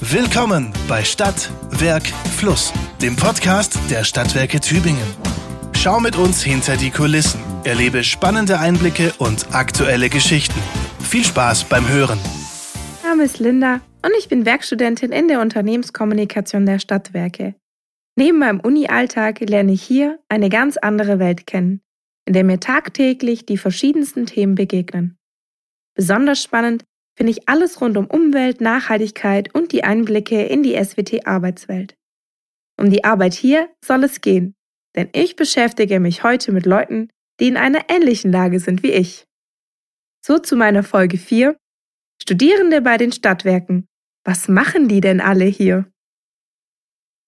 Willkommen bei Stadt, Werk, Fluss, dem Podcast der Stadtwerke Tübingen. Schau mit uns hinter die Kulissen, erlebe spannende Einblicke und aktuelle Geschichten. Viel Spaß beim Hören. Mein Name ist Linda und ich bin Werkstudentin in der Unternehmenskommunikation der Stadtwerke. Neben meinem Uni-Alltag lerne ich hier eine ganz andere Welt kennen, in der mir tagtäglich die verschiedensten Themen begegnen. Besonders spannend finde ich alles rund um Umwelt, Nachhaltigkeit und die Einblicke in die SWT-Arbeitswelt. Um die Arbeit hier soll es gehen, denn ich beschäftige mich heute mit Leuten, die in einer ähnlichen Lage sind wie ich. So zu meiner Folge 4. Studierende bei den Stadtwerken. Was machen die denn alle hier?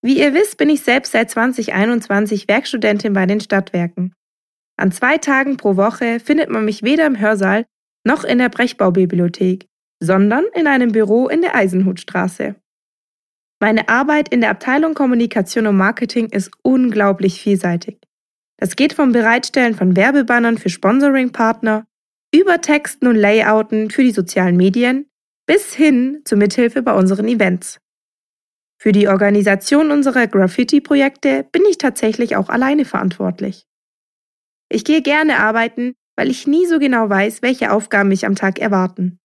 Wie ihr wisst, bin ich selbst seit 2021 Werkstudentin bei den Stadtwerken. An zwei Tagen pro Woche findet man mich weder im Hörsaal noch in der Brechbaubibliothek, sondern in einem Büro in der Eisenhutstraße. Meine Arbeit in der Abteilung Kommunikation und Marketing ist unglaublich vielseitig. Das geht vom Bereitstellen von Werbebannern für Sponsoring-Partner über Texten und Layouten für die sozialen Medien bis hin zur Mithilfe bei unseren Events. Für die Organisation unserer Graffiti-Projekte bin ich tatsächlich auch alleine verantwortlich. Ich gehe gerne arbeiten, weil ich nie so genau weiß, welche Aufgaben mich am Tag erwarten.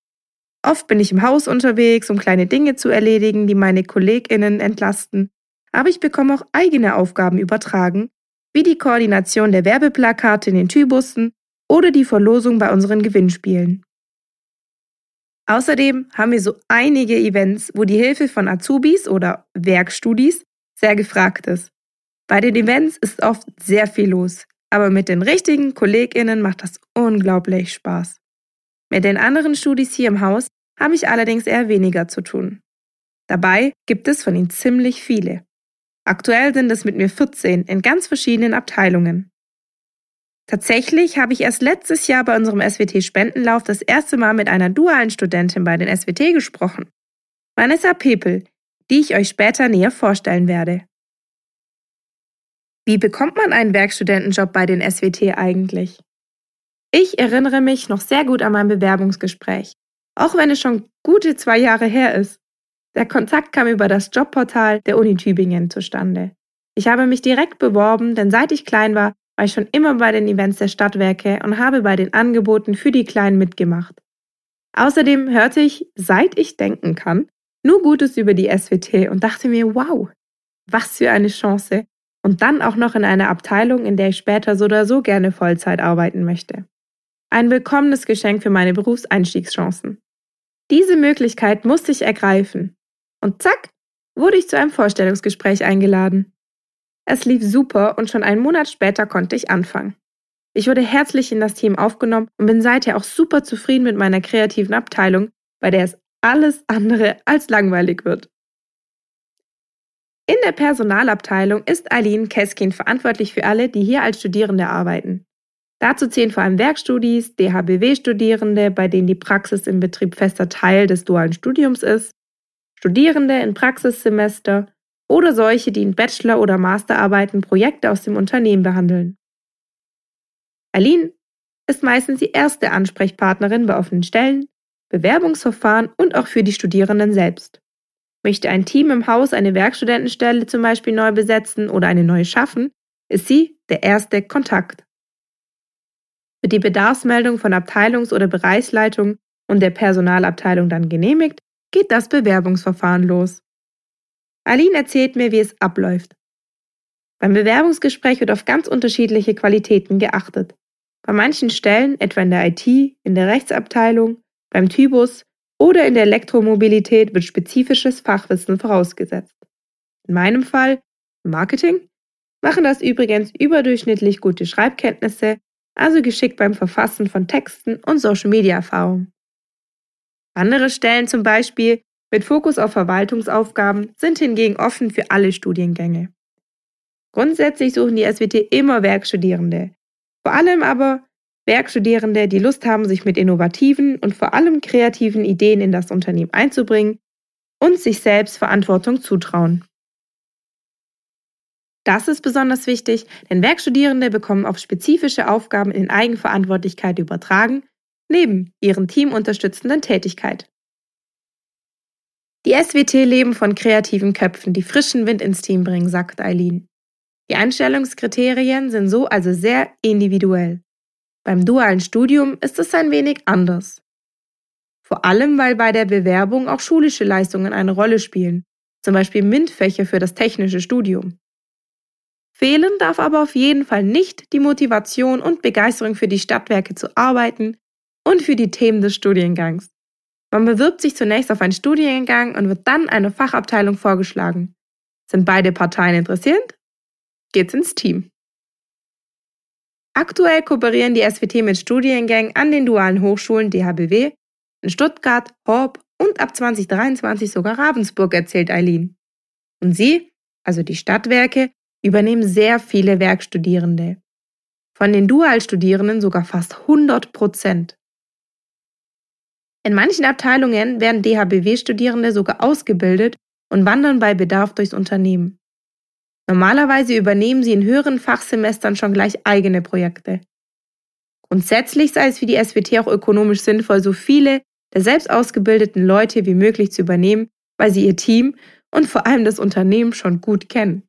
Oft bin ich im Haus unterwegs, um kleine Dinge zu erledigen, die meine KollegInnen entlasten. Aber ich bekomme auch eigene Aufgaben übertragen, wie die Koordination der Werbeplakate in den Tybussen oder die Verlosung bei unseren Gewinnspielen. Außerdem haben wir so einige Events, wo die Hilfe von Azubis oder Werkstudis sehr gefragt ist. Bei den Events ist oft sehr viel los, aber mit den richtigen KollegInnen macht das unglaublich Spaß. Mit den anderen Studis hier im Haus habe ich allerdings eher weniger zu tun. Dabei gibt es von ihnen ziemlich viele. Aktuell sind es mit mir 14 in ganz verschiedenen Abteilungen. Tatsächlich habe ich erst letztes Jahr bei unserem SWT-Spendenlauf das erste Mal mit einer dualen Studentin bei den SWT gesprochen. Vanessa Pepel, die ich euch später näher vorstellen werde. Wie bekommt man einen Werkstudentenjob bei den SWT eigentlich? Ich erinnere mich noch sehr gut an mein Bewerbungsgespräch, auch wenn es schon gute zwei Jahre her ist. Der Kontakt kam über das Jobportal der Uni Tübingen zustande. Ich habe mich direkt beworben, denn seit ich klein war, war ich schon immer bei den Events der Stadtwerke und habe bei den Angeboten für die Kleinen mitgemacht. Außerdem hörte ich, seit ich denken kann, nur Gutes über die SWT und dachte mir, wow, was für eine Chance. Und dann auch noch in einer Abteilung, in der ich später so oder so gerne Vollzeit arbeiten möchte. Ein willkommenes Geschenk für meine Berufseinstiegschancen. Diese Möglichkeit musste ich ergreifen. Und zack, wurde ich zu einem Vorstellungsgespräch eingeladen. Es lief super und schon einen Monat später konnte ich anfangen. Ich wurde herzlich in das Team aufgenommen und bin seither auch super zufrieden mit meiner kreativen Abteilung, bei der es alles andere als langweilig wird. In der Personalabteilung ist Eileen Keskin verantwortlich für alle, die hier als Studierende arbeiten. Dazu zählen vor allem Werkstudis, DHBW-Studierende, bei denen die Praxis im Betrieb fester Teil des dualen Studiums ist, Studierende in Praxissemester oder solche, die in Bachelor- oder Masterarbeiten Projekte aus dem Unternehmen behandeln. Aline ist meistens die erste Ansprechpartnerin bei offenen Stellen, Bewerbungsverfahren und auch für die Studierenden selbst. Möchte ein Team im Haus eine Werkstudentenstelle zum Beispiel neu besetzen oder eine neue schaffen, ist sie der erste Kontakt. Wird die Bedarfsmeldung von Abteilungs- oder Bereichsleitung und der Personalabteilung dann genehmigt, geht das Bewerbungsverfahren los. Aline erzählt mir, wie es abläuft. Beim Bewerbungsgespräch wird auf ganz unterschiedliche Qualitäten geachtet. Bei manchen Stellen, etwa in der IT, in der Rechtsabteilung, beim Typus oder in der Elektromobilität, wird spezifisches Fachwissen vorausgesetzt. In meinem Fall, Marketing, machen das übrigens überdurchschnittlich gute Schreibkenntnisse also geschickt beim Verfassen von Texten und Social-Media-Erfahrung. Andere Stellen zum Beispiel mit Fokus auf Verwaltungsaufgaben sind hingegen offen für alle Studiengänge. Grundsätzlich suchen die SWT immer Werkstudierende. Vor allem aber Werkstudierende, die Lust haben, sich mit innovativen und vor allem kreativen Ideen in das Unternehmen einzubringen und sich selbst Verantwortung zutrauen. Das ist besonders wichtig, denn Werkstudierende bekommen auf spezifische Aufgaben in Eigenverantwortlichkeit übertragen, neben ihren teamunterstützenden Tätigkeit. Die SWT leben von kreativen Köpfen, die frischen Wind ins Team bringen, sagt Eileen. Die Einstellungskriterien sind so also sehr individuell. Beim dualen Studium ist es ein wenig anders. Vor allem, weil bei der Bewerbung auch schulische Leistungen eine Rolle spielen, zum Beispiel MINT-Fächer für das technische Studium. Fehlen darf aber auf jeden Fall nicht die Motivation und Begeisterung für die Stadtwerke zu arbeiten und für die Themen des Studiengangs. Man bewirbt sich zunächst auf einen Studiengang und wird dann einer Fachabteilung vorgeschlagen. Sind beide Parteien interessiert? Geht's ins Team. Aktuell kooperieren die SWT mit Studiengängen an den dualen Hochschulen DHBW in Stuttgart, Horb und ab 2023 sogar Ravensburg, erzählt Eileen. Und sie, also die Stadtwerke, übernehmen sehr viele Werkstudierende. Von den Dualstudierenden sogar fast 100 Prozent. In manchen Abteilungen werden DHBW-Studierende sogar ausgebildet und wandern bei Bedarf durchs Unternehmen. Normalerweise übernehmen sie in höheren Fachsemestern schon gleich eigene Projekte. Grundsätzlich sei es für die SWT auch ökonomisch sinnvoll, so viele der selbst ausgebildeten Leute wie möglich zu übernehmen, weil sie ihr Team und vor allem das Unternehmen schon gut kennen.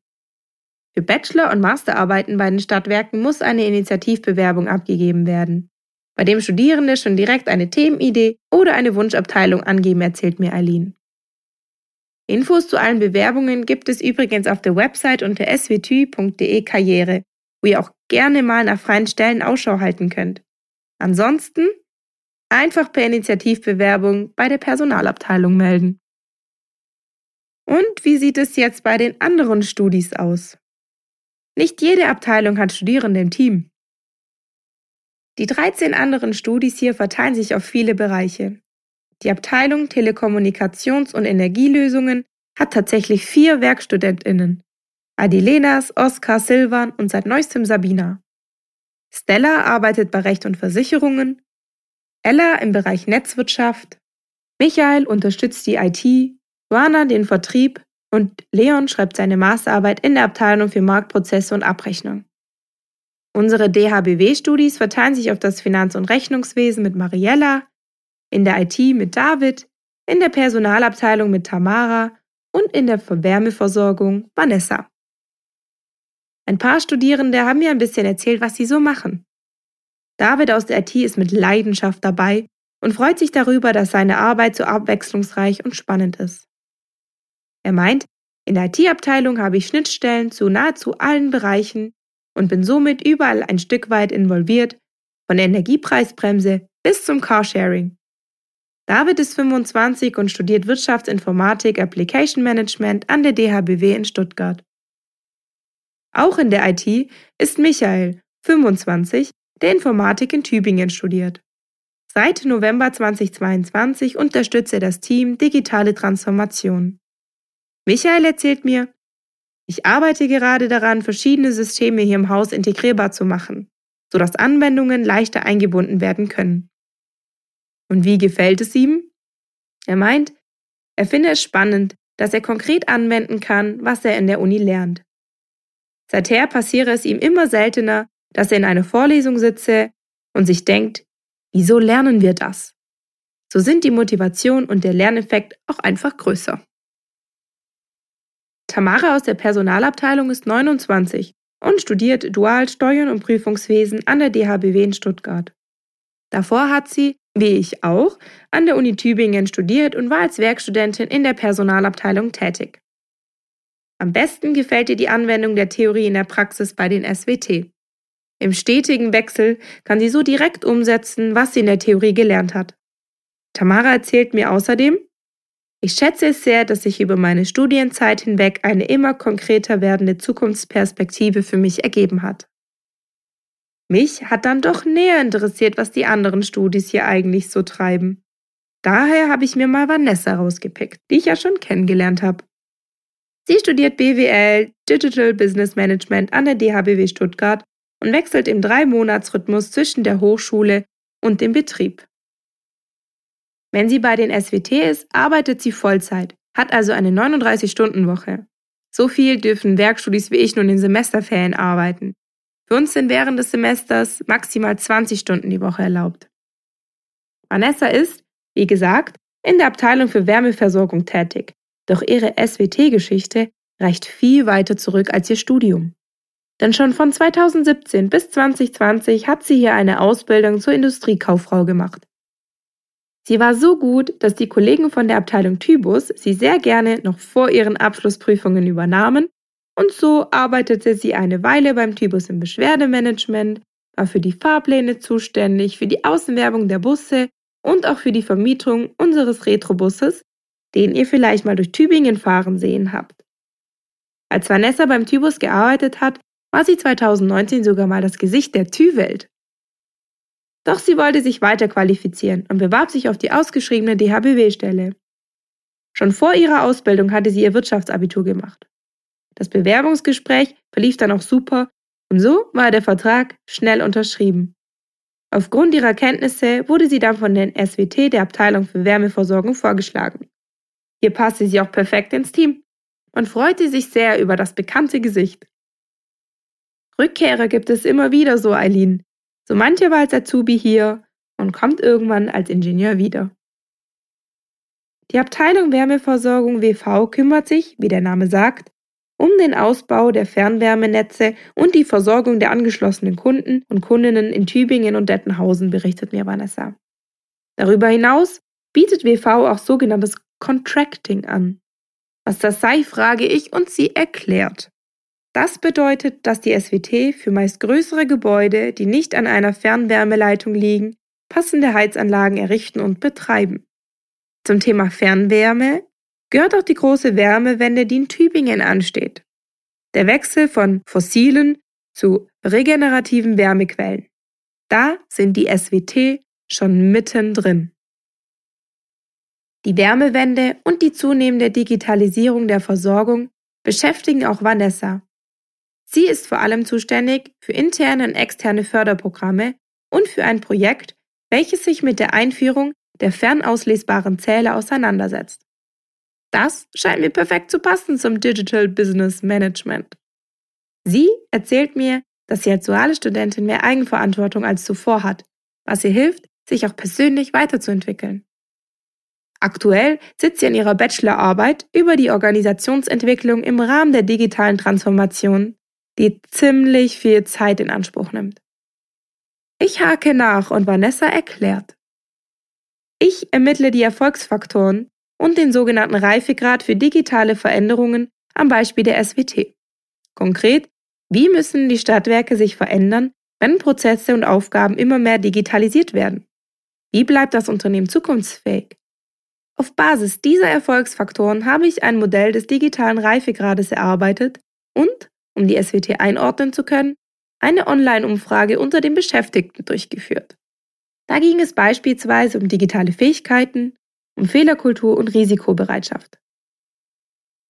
Für Bachelor- und Masterarbeiten bei den Stadtwerken muss eine Initiativbewerbung abgegeben werden, bei dem Studierende schon direkt eine Themenidee oder eine Wunschabteilung angeben, erzählt mir Eileen. Infos zu allen Bewerbungen gibt es übrigens auf der Website unter swtü.de Karriere, wo ihr auch gerne mal nach freien Stellen Ausschau halten könnt. Ansonsten einfach per Initiativbewerbung bei der Personalabteilung melden. Und wie sieht es jetzt bei den anderen Studis aus? Nicht jede Abteilung hat Studierende im Team. Die 13 anderen Studis hier verteilen sich auf viele Bereiche. Die Abteilung Telekommunikations- und Energielösungen hat tatsächlich vier WerkstudentInnen. Adilenas, Oskar, Silvan und seit neuestem Sabina. Stella arbeitet bei Recht und Versicherungen, Ella im Bereich Netzwirtschaft, Michael unterstützt die IT, Joanna den Vertrieb und Leon schreibt seine Masterarbeit in der Abteilung für Marktprozesse und Abrechnung. Unsere DHBW-Studis verteilen sich auf das Finanz- und Rechnungswesen mit Mariella, in der IT mit David, in der Personalabteilung mit Tamara und in der Wärmeversorgung Vanessa. Ein paar Studierende haben mir ein bisschen erzählt, was sie so machen. David aus der IT ist mit Leidenschaft dabei und freut sich darüber, dass seine Arbeit so abwechslungsreich und spannend ist. Er meint, in der IT-Abteilung habe ich Schnittstellen zu nahezu allen Bereichen und bin somit überall ein Stück weit involviert, von der Energiepreisbremse bis zum Carsharing. David ist 25 und studiert Wirtschaftsinformatik Application Management an der DHBW in Stuttgart. Auch in der IT ist Michael, 25, der Informatik in Tübingen studiert. Seit November 2022 unterstützt er das Team Digitale Transformation. Michael erzählt mir, ich arbeite gerade daran, verschiedene Systeme hier im Haus integrierbar zu machen, sodass Anwendungen leichter eingebunden werden können. Und wie gefällt es ihm? Er meint, er finde es spannend, dass er konkret anwenden kann, was er in der Uni lernt. Seither passiere es ihm immer seltener, dass er in einer Vorlesung sitze und sich denkt, wieso lernen wir das? So sind die Motivation und der Lerneffekt auch einfach größer. Tamara aus der Personalabteilung ist 29 und studiert Dual Steuern und Prüfungswesen an der DHBW in Stuttgart. Davor hat sie, wie ich auch, an der Uni Tübingen studiert und war als Werkstudentin in der Personalabteilung tätig. Am besten gefällt ihr die Anwendung der Theorie in der Praxis bei den SWT. Im stetigen Wechsel kann sie so direkt umsetzen, was sie in der Theorie gelernt hat. Tamara erzählt mir außerdem, ich schätze es sehr, dass sich über meine Studienzeit hinweg eine immer konkreter werdende Zukunftsperspektive für mich ergeben hat. Mich hat dann doch näher interessiert, was die anderen Studis hier eigentlich so treiben. Daher habe ich mir mal Vanessa rausgepickt, die ich ja schon kennengelernt habe. Sie studiert BWL Digital Business Management an der DHBW Stuttgart und wechselt im Drei-Monats-Rhythmus zwischen der Hochschule und dem Betrieb. Wenn sie bei den SWT ist, arbeitet sie Vollzeit, hat also eine 39-Stunden-Woche. So viel dürfen Werkstudis wie ich nun in Semesterferien arbeiten. Für uns sind während des Semesters maximal 20 Stunden die Woche erlaubt. Vanessa ist, wie gesagt, in der Abteilung für Wärmeversorgung tätig, doch ihre SWT-Geschichte reicht viel weiter zurück als ihr Studium. Denn schon von 2017 bis 2020 hat sie hier eine Ausbildung zur Industriekauffrau gemacht. Sie war so gut, dass die Kollegen von der Abteilung Tybus sie sehr gerne noch vor ihren Abschlussprüfungen übernahmen und so arbeitete sie eine Weile beim Tybus im Beschwerdemanagement, war für die Fahrpläne zuständig, für die Außenwerbung der Busse und auch für die Vermietung unseres Retrobusses, den ihr vielleicht mal durch Tübingen fahren sehen habt. Als Vanessa beim Tybus gearbeitet hat, war sie 2019 sogar mal das Gesicht der Tü-Welt. Doch sie wollte sich weiter qualifizieren und bewarb sich auf die ausgeschriebene DHBW-Stelle. Schon vor ihrer Ausbildung hatte sie ihr Wirtschaftsabitur gemacht. Das Bewerbungsgespräch verlief dann auch super und so war der Vertrag schnell unterschrieben. Aufgrund ihrer Kenntnisse wurde sie dann von den SWT der Abteilung für Wärmeversorgung vorgeschlagen. Hier passte sie auch perfekt ins Team und freute sich sehr über das bekannte Gesicht. Rückkehrer gibt es immer wieder so, Eileen. So mancher war als Azubi hier und kommt irgendwann als Ingenieur wieder. Die Abteilung Wärmeversorgung WV kümmert sich, wie der Name sagt, um den Ausbau der Fernwärmenetze und die Versorgung der angeschlossenen Kunden und Kundinnen in Tübingen und Dettenhausen, berichtet mir Vanessa. Darüber hinaus bietet WV auch sogenanntes Contracting an. Was das sei, frage ich und sie erklärt. Das bedeutet, dass die SWT für meist größere Gebäude, die nicht an einer Fernwärmeleitung liegen, passende Heizanlagen errichten und betreiben. Zum Thema Fernwärme gehört auch die große Wärmewende, die in Tübingen ansteht. Der Wechsel von fossilen zu regenerativen Wärmequellen. Da sind die SWT schon mittendrin. Die Wärmewende und die zunehmende Digitalisierung der Versorgung beschäftigen auch Vanessa. Sie ist vor allem zuständig für interne und externe Förderprogramme und für ein Projekt, welches sich mit der Einführung der fernauslesbaren Zähler auseinandersetzt. Das scheint mir perfekt zu passen zum Digital Business Management. Sie erzählt mir, dass sie als duale Studentin mehr Eigenverantwortung als zuvor hat, was ihr hilft, sich auch persönlich weiterzuentwickeln. Aktuell sitzt sie an ihrer Bachelorarbeit über die Organisationsentwicklung im Rahmen der digitalen Transformation, die ziemlich viel Zeit in Anspruch nimmt. Ich hake nach und Vanessa erklärt. Ich ermittle die Erfolgsfaktoren, und den sogenannten Reifegrad für digitale Veränderungen am Beispiel der SWT. Konkret, wie müssen die Stadtwerke sich verändern, wenn Prozesse und Aufgaben immer mehr digitalisiert werden? Wie bleibt das Unternehmen zukunftsfähig? Auf Basis dieser Erfolgsfaktoren habe ich ein Modell des digitalen Reifegrades erarbeitet und, um die SWT einordnen zu können, eine Online-Umfrage unter den Beschäftigten durchgeführt. Da ging es beispielsweise um digitale Fähigkeiten, um Fehlerkultur und Risikobereitschaft.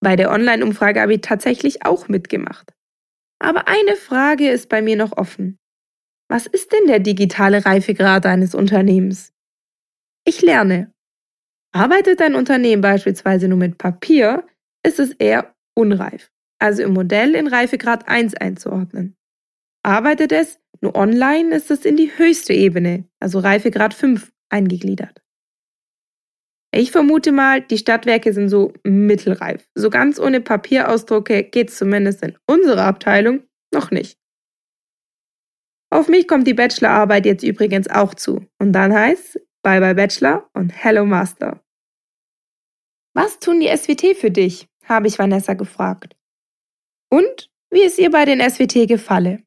Bei der Online-Umfrage habe ich tatsächlich auch mitgemacht. Aber eine Frage ist bei mir noch offen. Was ist denn der digitale Reifegrad eines Unternehmens? Ich lerne. Arbeitet ein Unternehmen beispielsweise nur mit Papier, ist es eher unreif, also im Modell in Reifegrad 1 einzuordnen. Arbeitet es nur online, ist es in die höchste Ebene, also Reifegrad 5, eingegliedert. Ich vermute mal, die Stadtwerke sind so mittelreif. So ganz ohne Papierausdrucke geht es zumindest in unserer Abteilung noch nicht. Auf mich kommt die Bachelorarbeit jetzt übrigens auch zu. Und dann heißt Bye bye Bachelor und Hello Master. Was tun die SWT für dich? habe ich Vanessa gefragt. Und wie es ihr bei den SWT gefalle?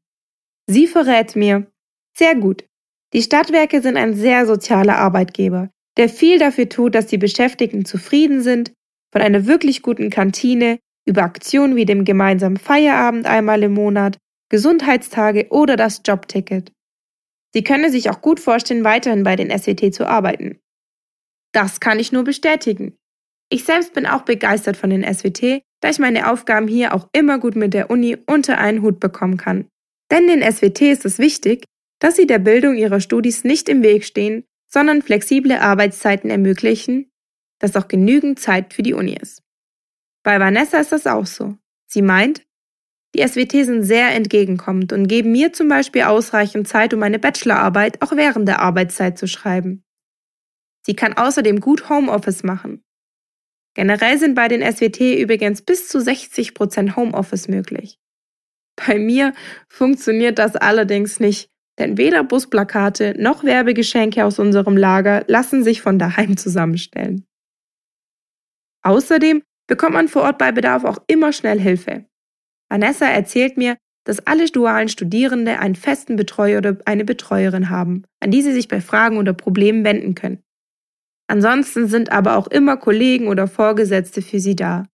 Sie verrät mir. Sehr gut. Die Stadtwerke sind ein sehr sozialer Arbeitgeber der viel dafür tut, dass die Beschäftigten zufrieden sind, von einer wirklich guten Kantine über Aktionen wie dem gemeinsamen Feierabend einmal im Monat, Gesundheitstage oder das Jobticket. Sie können sich auch gut vorstellen, weiterhin bei den SWT zu arbeiten. Das kann ich nur bestätigen. Ich selbst bin auch begeistert von den SWT, da ich meine Aufgaben hier auch immer gut mit der Uni unter einen Hut bekommen kann. Denn den SWT ist es wichtig, dass sie der Bildung ihrer Studis nicht im Weg stehen sondern flexible Arbeitszeiten ermöglichen, dass auch genügend Zeit für die Uni ist. Bei Vanessa ist das auch so. Sie meint, die SWT sind sehr entgegenkommend und geben mir zum Beispiel ausreichend Zeit, um meine Bachelorarbeit auch während der Arbeitszeit zu schreiben. Sie kann außerdem gut Homeoffice machen. Generell sind bei den SWT übrigens bis zu 60% Homeoffice möglich. Bei mir funktioniert das allerdings nicht, denn weder Busplakate noch Werbegeschenke aus unserem Lager lassen sich von daheim zusammenstellen. Außerdem bekommt man vor Ort bei Bedarf auch immer schnell Hilfe. Vanessa erzählt mir, dass alle dualen Studierende einen festen Betreuer oder eine Betreuerin haben, an die sie sich bei Fragen oder Problemen wenden können. Ansonsten sind aber auch immer Kollegen oder Vorgesetzte für sie da.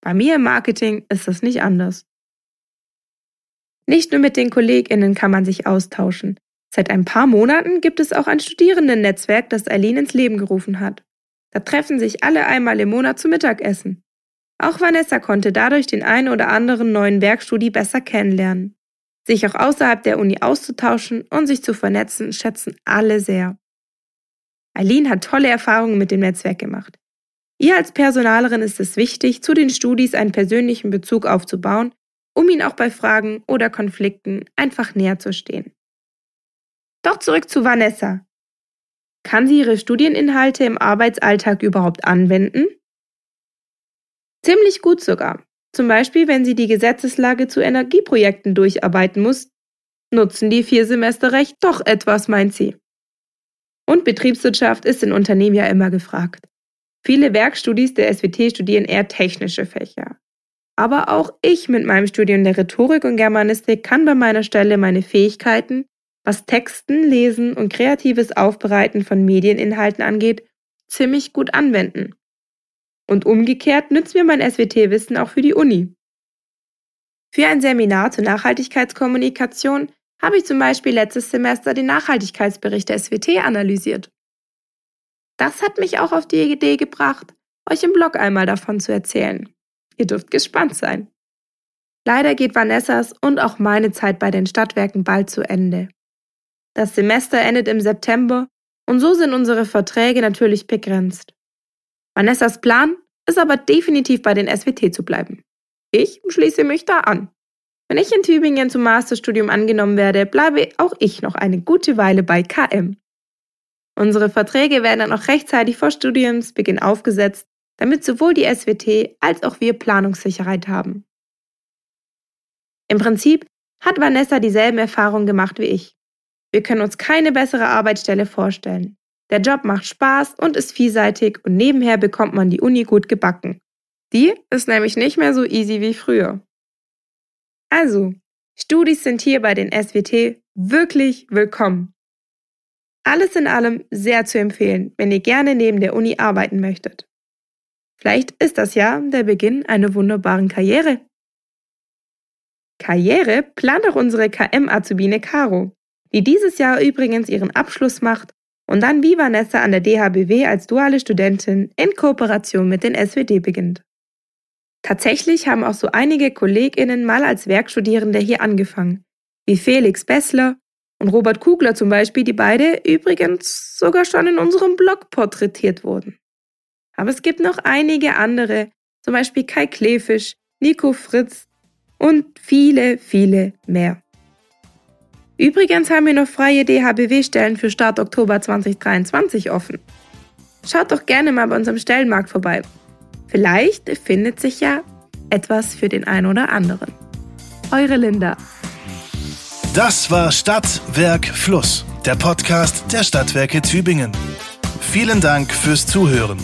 Bei mir im Marketing ist das nicht anders. Nicht nur mit den KollegInnen kann man sich austauschen. Seit ein paar Monaten gibt es auch ein Studierendennetzwerk, das Eileen ins Leben gerufen hat. Da treffen sich alle einmal im Monat zum Mittagessen. Auch Vanessa konnte dadurch den einen oder anderen neuen Werkstudie besser kennenlernen. Sich auch außerhalb der Uni auszutauschen und sich zu vernetzen, schätzen alle sehr. Eileen hat tolle Erfahrungen mit dem Netzwerk gemacht. Ihr als Personalerin ist es wichtig, zu den Studis einen persönlichen Bezug aufzubauen um ihn auch bei Fragen oder Konflikten einfach näher zu stehen. Doch zurück zu Vanessa. Kann sie ihre Studieninhalte im Arbeitsalltag überhaupt anwenden? Ziemlich gut sogar. Zum Beispiel, wenn sie die Gesetzeslage zu Energieprojekten durcharbeiten muss, nutzen die vier Semester recht doch etwas, meint sie. Und Betriebswirtschaft ist in Unternehmen ja immer gefragt. Viele Werkstudis der SWT studieren eher technische Fächer. Aber auch ich mit meinem Studium der Rhetorik und Germanistik kann bei meiner Stelle meine Fähigkeiten, was Texten, Lesen und kreatives Aufbereiten von Medieninhalten angeht, ziemlich gut anwenden. Und umgekehrt nützt mir mein SWT-Wissen auch für die Uni. Für ein Seminar zur Nachhaltigkeitskommunikation habe ich zum Beispiel letztes Semester den Nachhaltigkeitsbericht der SWT analysiert. Das hat mich auch auf die Idee gebracht, euch im Blog einmal davon zu erzählen. Ihr dürft gespannt sein. Leider geht Vanessas und auch meine Zeit bei den Stadtwerken bald zu Ende. Das Semester endet im September und so sind unsere Verträge natürlich begrenzt. Vanessas Plan ist aber definitiv bei den SWT zu bleiben. Ich schließe mich da an. Wenn ich in Tübingen zum Masterstudium angenommen werde, bleibe auch ich noch eine gute Weile bei KM. Unsere Verträge werden dann auch rechtzeitig vor Studiumsbeginn aufgesetzt damit sowohl die SWT als auch wir Planungssicherheit haben. Im Prinzip hat Vanessa dieselben Erfahrungen gemacht wie ich. Wir können uns keine bessere Arbeitsstelle vorstellen. Der Job macht Spaß und ist vielseitig und nebenher bekommt man die Uni gut gebacken. Die ist nämlich nicht mehr so easy wie früher. Also, Studis sind hier bei den SWT wirklich willkommen. Alles in allem sehr zu empfehlen, wenn ihr gerne neben der Uni arbeiten möchtet. Vielleicht ist das ja der Beginn einer wunderbaren Karriere. Karriere plant auch unsere KM-Azubine Caro, die dieses Jahr übrigens ihren Abschluss macht und dann wie Vanessa an der DHBW als duale Studentin in Kooperation mit den SWD beginnt. Tatsächlich haben auch so einige KollegInnen mal als Werkstudierende hier angefangen, wie Felix Bessler und Robert Kugler zum Beispiel, die beide übrigens sogar schon in unserem Blog porträtiert wurden. Aber es gibt noch einige andere, zum Beispiel Kai Klefisch, Nico Fritz und viele, viele mehr. Übrigens haben wir noch freie DHBW-Stellen für Start Oktober 2023 offen. Schaut doch gerne mal bei unserem Stellenmarkt vorbei. Vielleicht findet sich ja etwas für den einen oder anderen. Eure Linda. Das war Stadt, Werk, Fluss, der Podcast der Stadtwerke Tübingen. Vielen Dank fürs Zuhören.